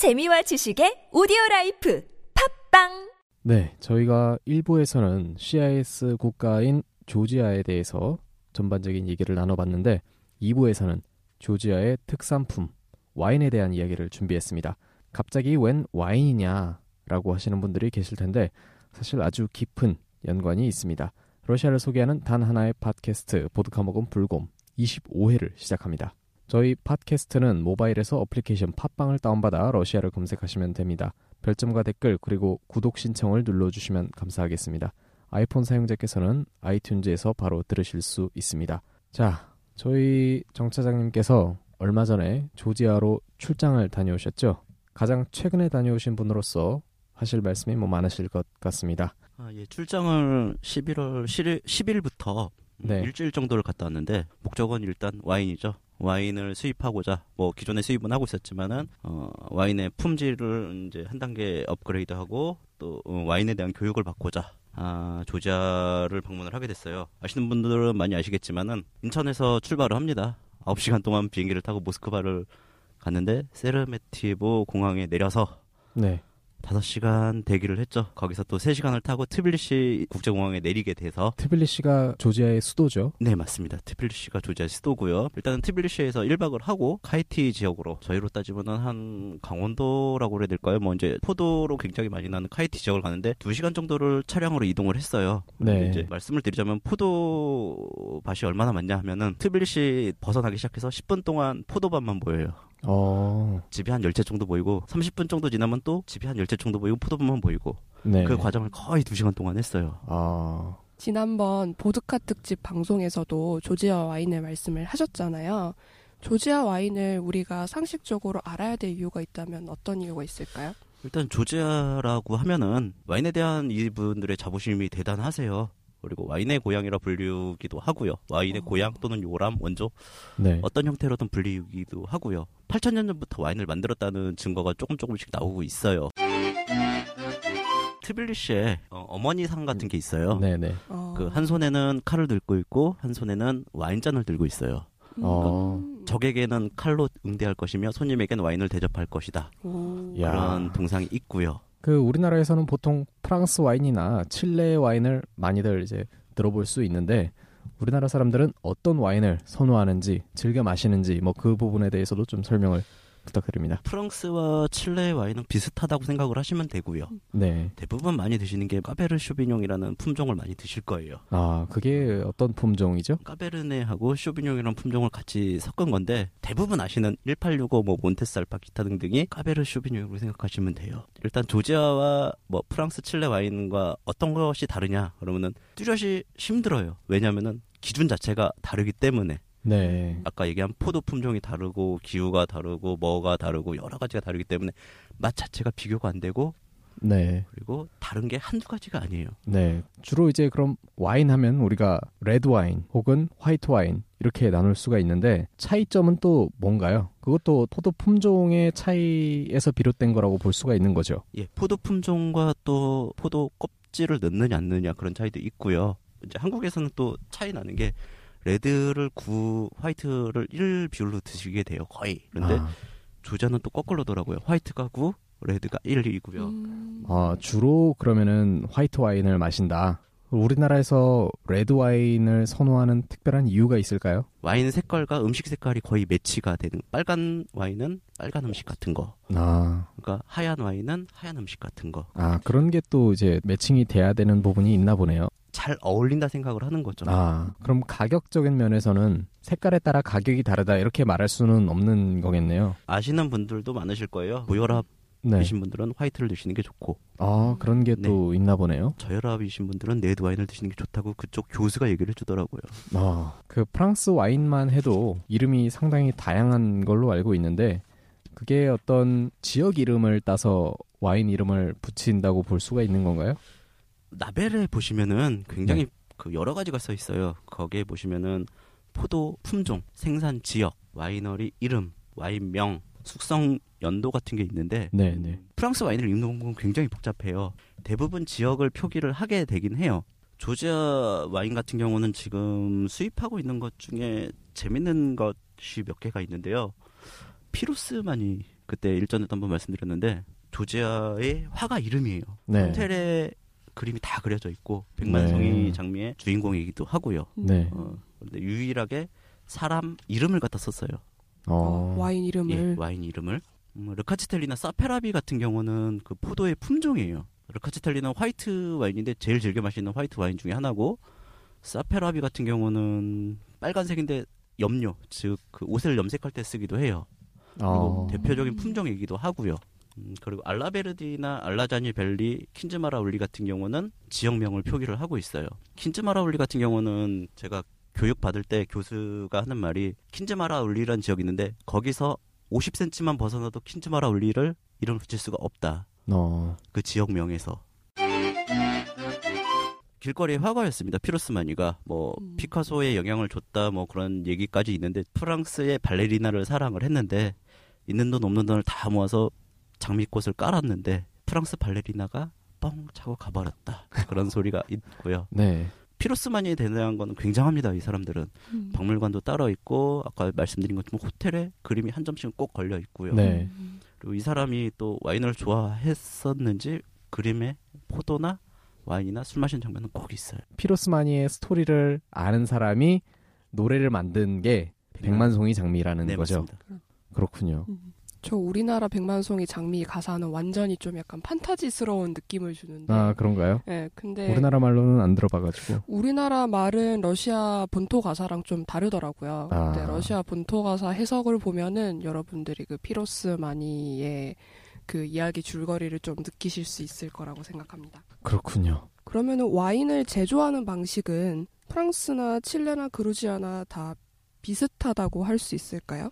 재미와 지식의 오디오 라이프 팟빵 네, 저희가 1부에서는 CIS 국가인 조지아에 대해서 전반적인 얘기를 나눠봤는데 2부에서는 조지아의 특산품 와인에 대한 이야기를 준비했습니다. 갑자기 웬 와인이냐라고 하시는 분들이 계실 텐데 사실 아주 깊은 연관이 있습니다. 러시아를 소개하는 단 하나의 팟캐스트 보드카 먹은 불곰 25회를 시작합니다. 저희 팟캐스트는 모바일에서 어플리케이션 팟빵을 다운받아 러시아를 검색하시면 됩니다. 별점과 댓글 그리고 구독 신청을 눌러주시면 감사하겠습니다. 아이폰 사용자께서는 아이튠즈에서 바로 들으실 수 있습니다. 자, 저희 정 차장님께서 얼마 전에 조지아로 출장을 다녀오셨죠? 가장 최근에 다녀오신 분으로서 하실 말씀이 뭐 많으실 것 같습니다. 아, 예, 출장을 11월 10일, 10일부터 네. 일주일 정도를 갔다 왔는데 목적은 일단 와인이죠. 와인을 수입하고자 뭐 기존에 수입은 하고 있었지만은 어, 와인의 품질을 이제 한 단계 업그레이드하고 또 어, 와인에 대한 교육을 받고자 아, 조지아를 방문을 하게 됐어요. 아시는 분들은 많이 아시겠지만은 인천에서 출발을 합니다. 9시간 동안 비행기를 타고 모스크바를 갔는데 세르메티보 공항에 내려서 네. 5시간 대기를 했죠. 거기서 또 3시간을 타고 트빌리시 국제공항에 내리게 돼서 트빌리시가 조지아의 수도죠. 네, 맞습니다. 트빌리시가 조지아 수도고요. 일단은 트빌리시에서 1박을 하고 카헤티 지역으로 저희로 따지면은 한 강원도라고 그래야 될까요? 뭐 이제 포도로 굉장히 많이 나는 카헤티 지역을 가는데 2시간 정도를 차량으로 이동을 했어요. 네. 이제 말씀을 드리자면 포도 밭이 얼마나 많냐 하면은 트빌리시 벗어나기 시작해서 10분 동안 포도밭만 보여요. 어, 집이 한 10채 정도 보이고 30분 정도 지나면 또 집이 한 10채 정도 보이고 포도밭만 보이고 네. 그 과정을 거의 2시간 동안 했어요. 아, 지난번 보드카 특집 방송에서도 조지아 와인을 말씀을 하셨잖아요. 조지아 와인을 우리가 상식적으로 알아야 될 이유가 있다면 어떤 이유가 있을까요? 일단 조지아라고 하면은 와인에 대한 이분들의 자부심이 대단하세요. 그리고 와인의 고향이라 불리기도 하고요. 와인의 어. 고향 또는 요람 원조 네. 어떤 형태로든 불리기도 하고요. 8천년 전부터 와인을 만들었다는 증거가 조금 조금씩 나오고 있어요. 트빌리시에 어, 어머니 상 같은 게 있어요. 네네. 어, 그한 손에는 칼을 들고 있고 한 손에는 와인잔을 들고 있어요. 어. 적에게는 칼로 응대할 것이며 손님에게는 와인을 대접할 것이다. 오. 야. 그런 동상이 있고요. 그 우리나라에서는 보통 프랑스 와인이나 칠레 와인을 많이들 이제 들어볼 수 있는데 우리나라 사람들은 어떤 와인을 선호하는지 즐겨 마시는지 뭐 그 부분에 대해서도 좀 설명을 부탁드립니다. 프랑스와 칠레 와인은 비슷하다고 생각을 하시면 되고요. 네. 대부분 많이 드시는 게 Cabernet Sauvignon이라는 품종을 많이 드실 거예요. 아 그게 어떤 품종이죠? Cabernet하고 Sauvignon이라는 품종을 같이 섞은 건데 대부분 아시는 1865, 뭐 몬테스 알파 기타 등등이 Cabernet Sauvignon으로 생각하시면 돼요. 일단 조지아와 뭐 프랑스 칠레 와인과 어떤 것이 다르냐 그러면은 뚜렷이 힘들어요. 왜냐면은 기준 자체가 다르기 때문에 네. 아까 얘기한 포도 품종이 다르고 기후가 다르고 뭐가 다르고 여러 가지가 다르기 때문에 맛 자체가 비교가 안 되고 네. 그리고 다른 게 한두 가지가 아니에요. 네. 주로 이제 그럼 와인 하면 우리가 레드 와인 혹은 화이트 와인 이렇게 나눌 수가 있는데 차이점은 또 뭔가요? 그것도 포도 품종의 차이에서 비롯된 거라고 볼 수가 있는 거죠. 예, 포도 품종과 또 포도 껍질을 넣느냐 안 넣느냐 그런 차이도 있고요. 이제 한국에서는 또 차이 나는 게 레드를 9, 화이트를 1 비율로 드시게 돼요. 거의. 그런데 아, 조지아는 또 거꾸로더라고요. 화이트가 9, 레드가 1이고요. 음. 아, 주로 그러면은 화이트 와인을 마신다. 우리나라에서 레드 와인을 선호하는 특별한 이유가 있을까요? 와인 색깔과 음식 색깔이 거의 매치가 되는 빨간 와인은 빨간 음식 같은 거. 아, 그러니까 하얀 와인은 하얀 음식 같은 거. 아 그런 게 또 이제 매칭이 돼야 되는 부분이 있나 보네요. 잘 어울린다 생각을 하는 거죠. 아, 그럼 가격적인 면에서는 색깔에 따라 가격이 다르다 이렇게 말할 수는 없는 거겠네요. 아시는 분들도 많으실 거예요. 고혈압 이신 네. 분들은 화이트를 드시는 게 좋고 아, 그런 게또 있나 보네요. 저혈압이신 분들은 레드 와인을 드시는 게 좋다고 그쪽 교수가 얘기를 해주더라고요. 아, 그 프랑스 와인만 해도 이름이 상당히 다양한 걸로 알고 있는데 그게 어떤 지역 이름을 따서 와인 이름을 붙인다고 볼 수가 있는 건가요? 라벨에 보시면은 굉장히 네. 그 여러 가지가 써 있어요. 거기에 보시면은 포도 품종, 생산 지역, 와이너리 이름, 와인명, 숙성 연도 같은 게 있는데 네, 네. 프랑스 와인을 읽는 건 굉장히 복잡해요. 대부분 지역을 표기를 하게 되긴 해요. 조지아 와인 같은 경우는 지금 수입하고 있는 것 중에 재밌는 것이 몇 개가 있는데요. 피루스만이 그때 일전에도 한번 말씀드렸는데 조지아의 화가 이름이에요. 네. 호텔에 그림이 다 그려져 있고 백만송이 네. 장미의 주인공이기도 하고요. 네. 어, 근데 유일하게 사람 이름을 갖다 썼어요. 어, 어. 와인 이름을 예, 와인 이름을. 음, 르카치텔리나 사페라비 같은 경우는 그 포도의 품종이에요. 르카치텔리는 화이트 와인인데 제일 즐겨 마시는 화이트 와인 중에 하나고 사페라비 같은 경우는 빨간색인데 염료, 즉 그 옷을 염색할 때 쓰기도 해요. 그리고 어. 대표적인 품종이기도 하고요. 음, 그리고 알라베르디나 알라자니 벨리, 킨즈마라울리 같은 경우는 지역명을 표기를 하고 있어요. 킨즈마라울리 같은 경우는 제가 교육 받을 때 교수가 하는 말이 킨즈마라울리라는 지역이 있는데 거기서 50cm만 벗어나도 킨즈마라울리를 이름 붙일 수가 없다. 어. 그 지역명에서. 길거리의 화가였습니다. 피로스마니가 뭐 음. 피카소에 영향을 줬다 뭐 그런 얘기까지 있는데 프랑스의 발레리나를 사랑을 했는데 있는 돈 없는 돈을 다 모아서 장미꽃을 깔았는데 프랑스 발레리나가 뻥 차고 가버렸다 그런 소리가 있고요. 네. 피로스마니에 대한 거는 굉장합니다. 이 사람들은 음. 박물관도 따로 있고 아까 말씀드린 것처럼 호텔에 그림이 한 점씩은 꼭 걸려 있고요. 네. 음. 그리고 이 사람이 또 와인을 좋아했었는지 그림에 포도나 와인이나 술 마시는 장면은 꼭 있어요. 피로스마니의 스토리를 아는 사람이 노래를 만든 게 백만송이 장미라는 네, 거죠. 맞습니다. 그렇군요. 음. 저 우리나라 백만송이 장미 가사는 완전히 좀 약간 판타지스러운 느낌을 주는데. 아 그런가요? 예, 근데 우리나라 말로는 안 들어봐가지고. 우리나라 말은 러시아 본토 가사랑 좀 다르더라고요. 아. 근데 러시아 본토 가사 해석을 보면은 여러분들이 그 피로스 마니의 그 이야기 줄거리를 좀 느끼실 수 있을 거라고 생각합니다. 그렇군요. 그러면은 와인을 제조하는 방식은 프랑스나 칠레나 그루지아나 다 비슷하다고 할 수 있을까요?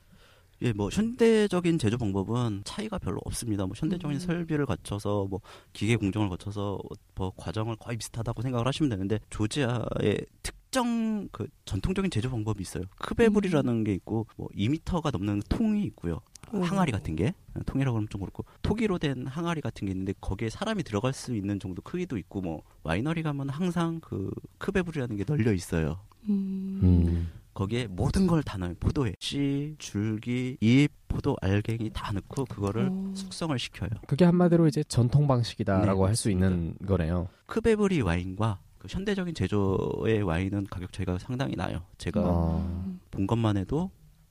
예, 뭐 현대적인 제조 방법은 차이가 별로 없습니다. 뭐 현대적인 음. 설비를 갖춰서 뭐 기계 공정을 거쳐서 뭐 과정을 거의 비슷하다고 생각을 하시면 되는데 조지아의 특정 그 전통적인 제조 방법이 있어요. 크베불이라는 게 있고 뭐 2미터가 넘는 통이 있고요. 오. 항아리 같은 게 통이라고 하면 좀 그렇고 토기로 된 항아리 같은 게 있는데 거기에 사람이 들어갈 수 있는 정도 크기도 있고 뭐 와이너리 가면 항상 그 크베불이라는 게 널려 있어요. 음. 음. 거기에 모든 걸 다 넣어요. 포도에 씨, 줄기, 잎, 포도 알갱이 다 넣고 그거를 어. 숙성을 시켜요. 그게 한마디로 이제 전통 방식이다라고 네, 할수 있는 거네요. 크베브리 와인과 그 현대적인 제조의 와인은 가격 차이가 상당히 나요. 제가 어. 본 것만 해도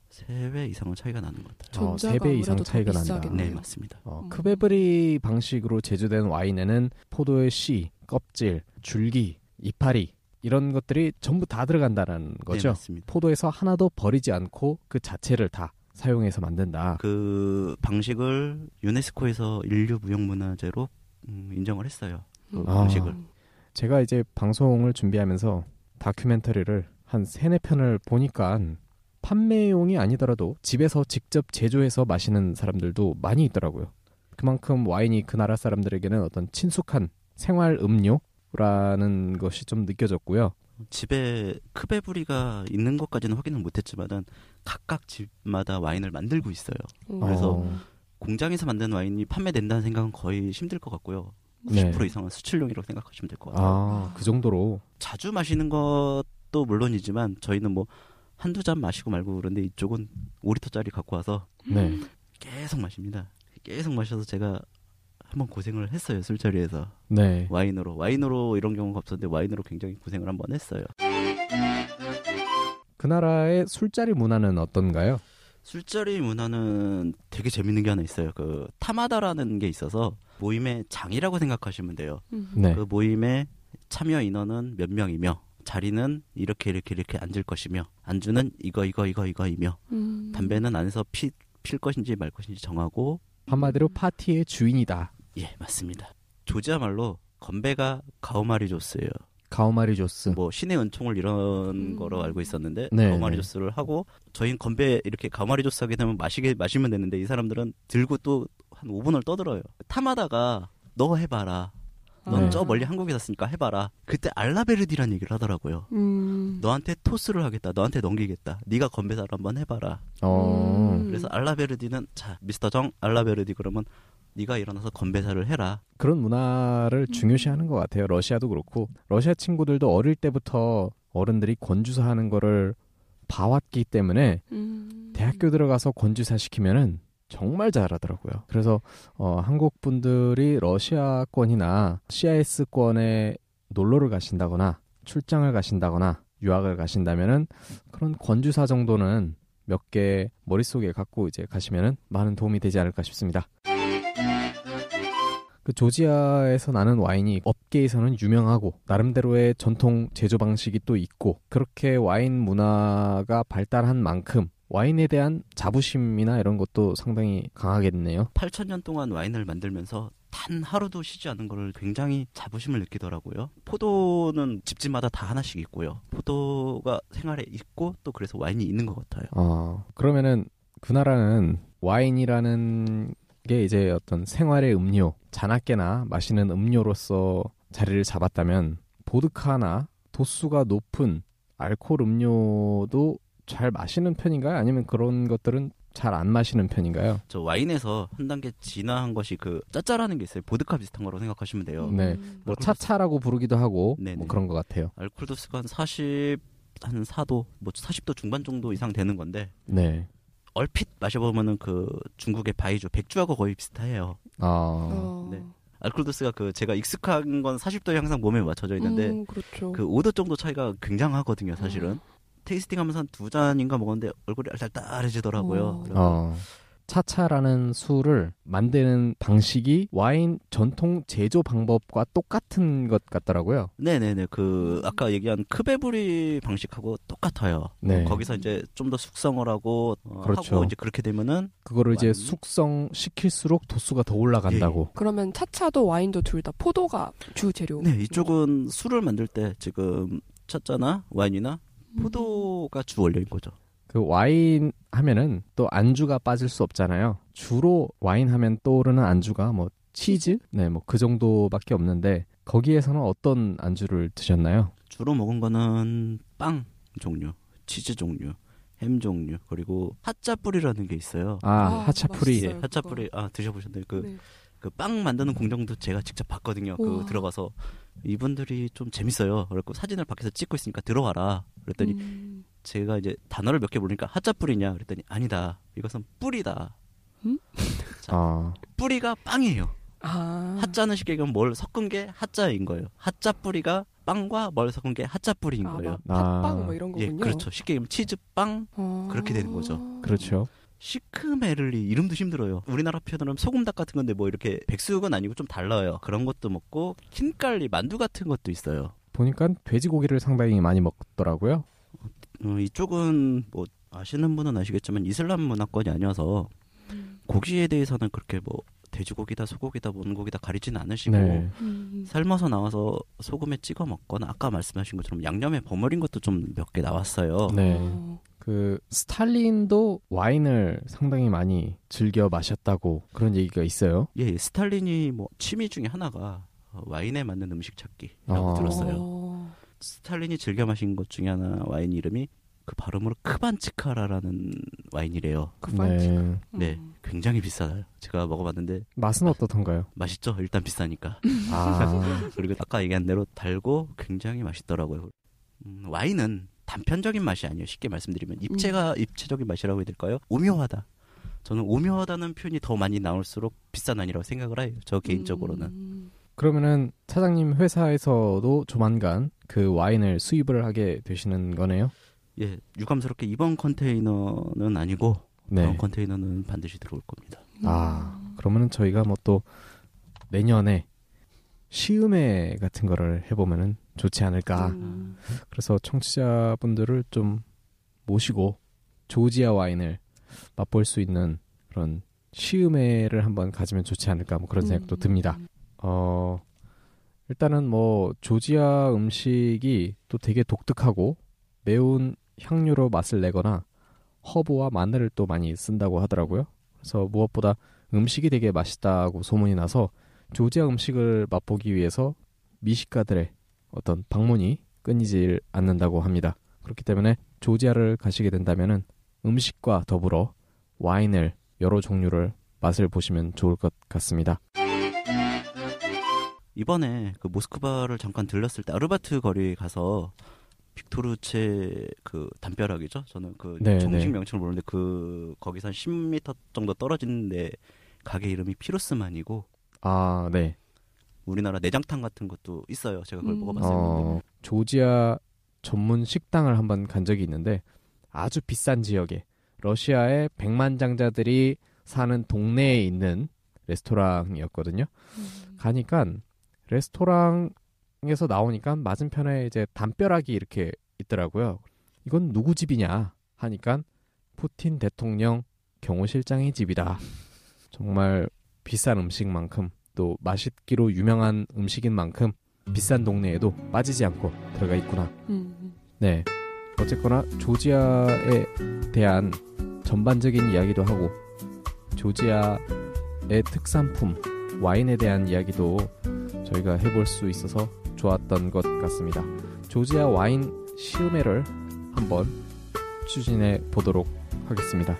세배 이상은 차이가 나는 것 같아요. 어, 전자가 세배 이상 차이가 난다. 네, 맞습니다. 어, 음. 크베브리 방식으로 제조된 와인에는 포도의 씨, 껍질, 줄기, 이파리 이런 것들이 전부 다 들어간다는 네, 거죠. 맞습니다. 포도에서 하나도 버리지 않고 그 자체를 다 사용해서 만든다. 그 방식을 유네스코에서 인류 무형문화재로 음, 인정을 했어요. 그 아. 방식을. 제가 이제 방송을 준비하면서 다큐멘터리를 한 세네 편을 보니까 판매용이 아니더라도 집에서 직접 제조해서 마시는 사람들도 많이 있더라고요. 그만큼 와인이 그 나라 사람들에게는 어떤 친숙한 생활 음료 라는 것이 좀 느껴졌고요. 집에 크베브리가 있는 것까지는 확인을 못했지만은 각각 집마다 와인을 만들고 있어요. 음. 그래서 어, 공장에서 만든 와인이 판매된다는 생각은 거의 힘들 것 같고요. 네. 90% 이상은 수출용이라고 생각하시면 될 것 같아요. 아, 그 정도로 자주 마시는 것도 물론이지만 저희는 뭐 한두 잔 마시고 말고 그런데 이쪽은 5리터짜리 갖고 와서 네. 계속 마십니다. 계속 마셔서 제가 한번 고생을 했어요 술자리에서 네. 와인으로 와인으로 이런 경우가 없었는데 와인으로 굉장히 고생을 한번 했어요. 그 나라의 술자리 문화는 어떤가요? 술자리 문화는 되게 재밌는 게 하나 있어요. 그 타마다라는 게 있어서 모임의 장이라고 생각하시면 돼요. 음. 네. 그 모임에 참여 인원은 몇 명이며 자리는 이렇게 이렇게 이렇게 앉을 것이며 안주는 이거 이거 이거 이거이며 음. 담배는 안에서 피, 필 것인지 말 것인지 정하고 한마디로 파티의 주인이다. 예 맞습니다. 조지아 말로 건배가 가오마리조스예요. 가오마리조스. 뭐 신의 은총을 이런 음. 거로 알고 있었는데 네, 가오마리조스를 하고 저희는 건배 이렇게 가오마리조스 하게 되면 마시게 마시면 되는데 이 사람들은 들고 또 한 5분을 떠들어요. 타마다가 너 해봐라. 넌 네. 저 멀리 한국에 샀으니까 해봐라. 그때 알라베르디란 얘기를 하더라고요. 음. 너한테 토스를 하겠다. 너한테 넘기겠다. 네가 건배사를 한번 해봐라. 어. 음. 그래서 알라베르디는 자 미스터 정 알라베르디 그러면 네가 일어나서 건배사를 해라. 그런 문화를 중요시하는 것 같아요. 러시아도 그렇고 러시아 친구들도 어릴 때부터 어른들이 권주사 하는 거를 봐왔기 때문에 음. 대학교 들어가서 권주사 시키면은 정말 잘하더라고요. 그래서 어, 한국 분들이 러시아권이나 CIS권에 놀러를 가신다거나 출장을 가신다거나 유학을 가신다면은 그런 건주사 정도는 몇 개 머릿속에 갖고 이제 가시면은 많은 도움이 되지 않을까 싶습니다. 그 조지아에서 나는 와인이 업계에서는 유명하고 나름대로의 전통 제조 방식이 또 있고 그렇게 와인 문화가 발달한 만큼 와인에 대한 자부심이나 이런 것도 상당히 강하겠네요. 8천년 동안 와인을 만들면서 단 하루도 쉬지 않은 거를 굉장히 자부심을 느끼더라고요. 포도는 집집마다 다 하나씩 있고요. 포도가 생활에 있고 또 그래서 와인이 있는 것 같아요. 어, 그러면은 그 나라는 와인이라는 게 이제 어떤 생활의 음료, 자나깨나 마시는 음료로서 자리를 잡았다면 보드카나 도수가 높은 알코올 음료도 잘 마시는 편인가요? 아니면 그런 것들은 잘 안 마시는 편인가요? 저 와인에서 한 단계 진화한 것이 그 짜짜라는 게 있어요. 보드카 비슷한 거라고 생각하시면 돼요. 네. 음. 뭐 차차라고 부르기도 하고 네네. 뭐 그런 것 같아요. 알코올 도수가 한 40, 한 4도, 뭐 40도 중반 정도 이상 되는 건데 네. 얼핏 마셔보면은 그 중국의 바이주 백주하고 거의 비슷해요. 아, 어. 네. 알코올 도수가 그 제가 익숙한 건 40도에 항상 몸에 맞춰져 있는데 음, 그렇죠. 그 5도 정도 차이가 굉장하거든요, 사실은. 테이스팅 하면서 한 두 잔인가 먹었는데 얼굴이 알딸딸해지더라고요. 어. 어. 차차라는 술을 만드는 방식이 와인 전통 제조 방법과 똑같은 것 같더라고요. 네네네. 그, 아까 얘기한 크베브리 방식하고 똑같아요. 네. 거기서 이제 좀 더 숙성을 하고, 어, 그렇죠. 하고 이제 그렇게 되면은, 그거를 이제 와인이? 숙성 시킬수록 도수가 더 올라간다고. 그러면 차차도 와인도 둘 다 포도가 주 재료. 네, 이쪽은 술을 만들 때 지금 차짜나 와인이나 포도가 주 원료인 거죠. 그 와인 하면은 또 안주가 빠질 수 없잖아요. 주로 와인 하면 떠오르는 안주가 뭐 치즈? 네, 뭐 그 정도밖에 없는데 거기에서는 어떤 안주를 드셨나요? 주로 먹은 거는 빵 종류, 치즈 종류, 햄 종류, 그리고 핫짜뿌리라는 게 있어요. 아, 아, 하차풀이. 예, 맛있어요. 핫짜뿌리, 아, 드셔보셨나요? 그, 네. 그빵 만드는 공정도 제가 직접 봤거든요. 그 우와. 들어가서 이분들이 좀 재밌어요. 그래고 사진을 밖에서 찍고 있으니까 들어와라. 그랬더니 음. 제가 이제 단어를 몇개 모르니까 하자 뿌리냐 그랬더니 아니다. 이것은 뿌리다. 아, 뿌리가 빵이에요. 아. 하자는 쉽게 얘기하면 뭘 섞은 게 하자인 거예요. 하자 뿌리가 빵과 뭘 섞은 게 하자 뿌리인 아, 거예요. 팥빵 뭐 이런 예, 거군요. 그렇죠. 쉽게 얘기하면 치즈빵, 아. 그렇게 되는 거죠. 그렇죠. 시크메를리 이름도 힘들어요. 우리나라 표현으로 소금닭 같은 건데 뭐 이렇게 백숙은 아니고 좀 달라요. 그런 것도 먹고 흰깔리 만두 같은 것도 있어요. 보니까 돼지고기를 상당히 많이 먹더라고요. 어, 이쪽은 뭐 아시는 분은 아시겠지만 이슬람 문화권이 아니어서 고기에 대해서는 그렇게 뭐 돼지고기다 소고기다 뭔 고기다 가리지는 않으시고 네. 음. 삶아서 나와서 소금에 찍어 먹거나 아까 말씀하신 것처럼 양념에 버무린 것도 좀 몇 개 나왔어요. 네. 어. 그 스탈린도 와인을 상당히 많이 즐겨 마셨다고 그런 얘기가 있어요. 예, 스탈린이 뭐 취미 중에 하나가 어, 와인에 맞는 음식 찾기라고 아. 들었어요. 어. 스탈린이 즐겨 마신 것 중에 하나 와인 이름이 그 발음으로 크반치카라라는 와인이래요. 그 판치. 네. 네, 굉장히 비싸요. 제가 먹어봤는데 맛은 어떻던가요? 맛있죠. 일단 비싸니까. 아, 그리고 아까 얘기한 대로 달고 굉장히 맛있더라고요. 음, 와인은 단편적인 맛이 아니에요. 쉽게 말씀드리면 입체가 입체적인 맛이라고 해야 될까요? 오묘하다. 저는 오묘하다는 표현이 더 많이 나올수록 비싼 와인이라고 생각을 해요. 저 개인적으로는. 음. 그러면은 차장님 회사에서도 조만간 그 와인을 수입을 하게 되시는 거네요. 예, 유감스럽게 이번 컨테이너는 아니고 네. 다음 컨테이너는 반드시 들어올 겁니다. 아, 그러면은 저희가 뭐 또 내년에 시음회 같은 거를 해보면은 좋지 않을까. 음. 그래서 청취자분들을 좀 모시고 조지아 와인을 맛볼 수 있는 그런 시음회를 한번 가지면 좋지 않을까 뭐 그런 생각도 음. 듭니다. 어, 일단은 뭐 조지아 음식이 또 되게 독특하고 매운 향료로 맛을 내거나 허브와 마늘을 또 많이 쓴다고 하더라고요. 그래서 무엇보다 음식이 되게 맛있다고 소문이 나서 조지아 음식을 맛보기 위해서 미식가들의 어떤 방문이 끊이질 않는다고 합니다. 그렇기 때문에 조지아를 가시게 된다면은 음식과 더불어 와인을 여러 종류를 맛을 보시면 좋을 것 같습니다. 이번에 그 모스크바를 잠깐 들렀을 때 아르바트 거리 가서 빅토르체 그 담벼락이죠. 저는 그 네, 정식 네. 명칭을 모르는데 그 거기서 한 10m 정도 떨어지는데 가게 이름이 피로스만이고 아, 네. 우리나라 내장탕 같은 것도 있어요. 제가 그걸 음. 먹어봤었는데 어, 조지아 전문 식당을 한번 간 적이 있는데 아주 비싼 지역에 러시아의 백만장자들이 사는 동네에 있는 레스토랑이었거든요. 가니까 레스토랑에서 나오니까 맞은편에 이제 담벼락이 이렇게 있더라고요. 이건 누구 집이냐 하니까 푸틴 대통령 경호실장의 집이다. 정말 비싼 음식만큼 또 맛있기로 유명한 음식인 만큼 비싼 동네에도 빠지지 않고 들어가 있구나. 음. 네. 어쨌거나 조지아에 대한 전반적인 이야기도 하고 조지아의 특산품 와인에 대한 이야기도 저희가 해볼 수 있어서 좋았던 것 같습니다. 조지아 와인 시음회를 한번 추진해 보도록 하겠습니다.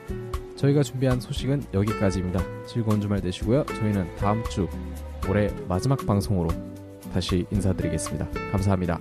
저희가 준비한 소식은 여기까지입니다. 즐거운 주말 되시고요. 저희는 다음 주 올해 마지막 방송으로 다시 인사드리겠습니다. 감사합니다.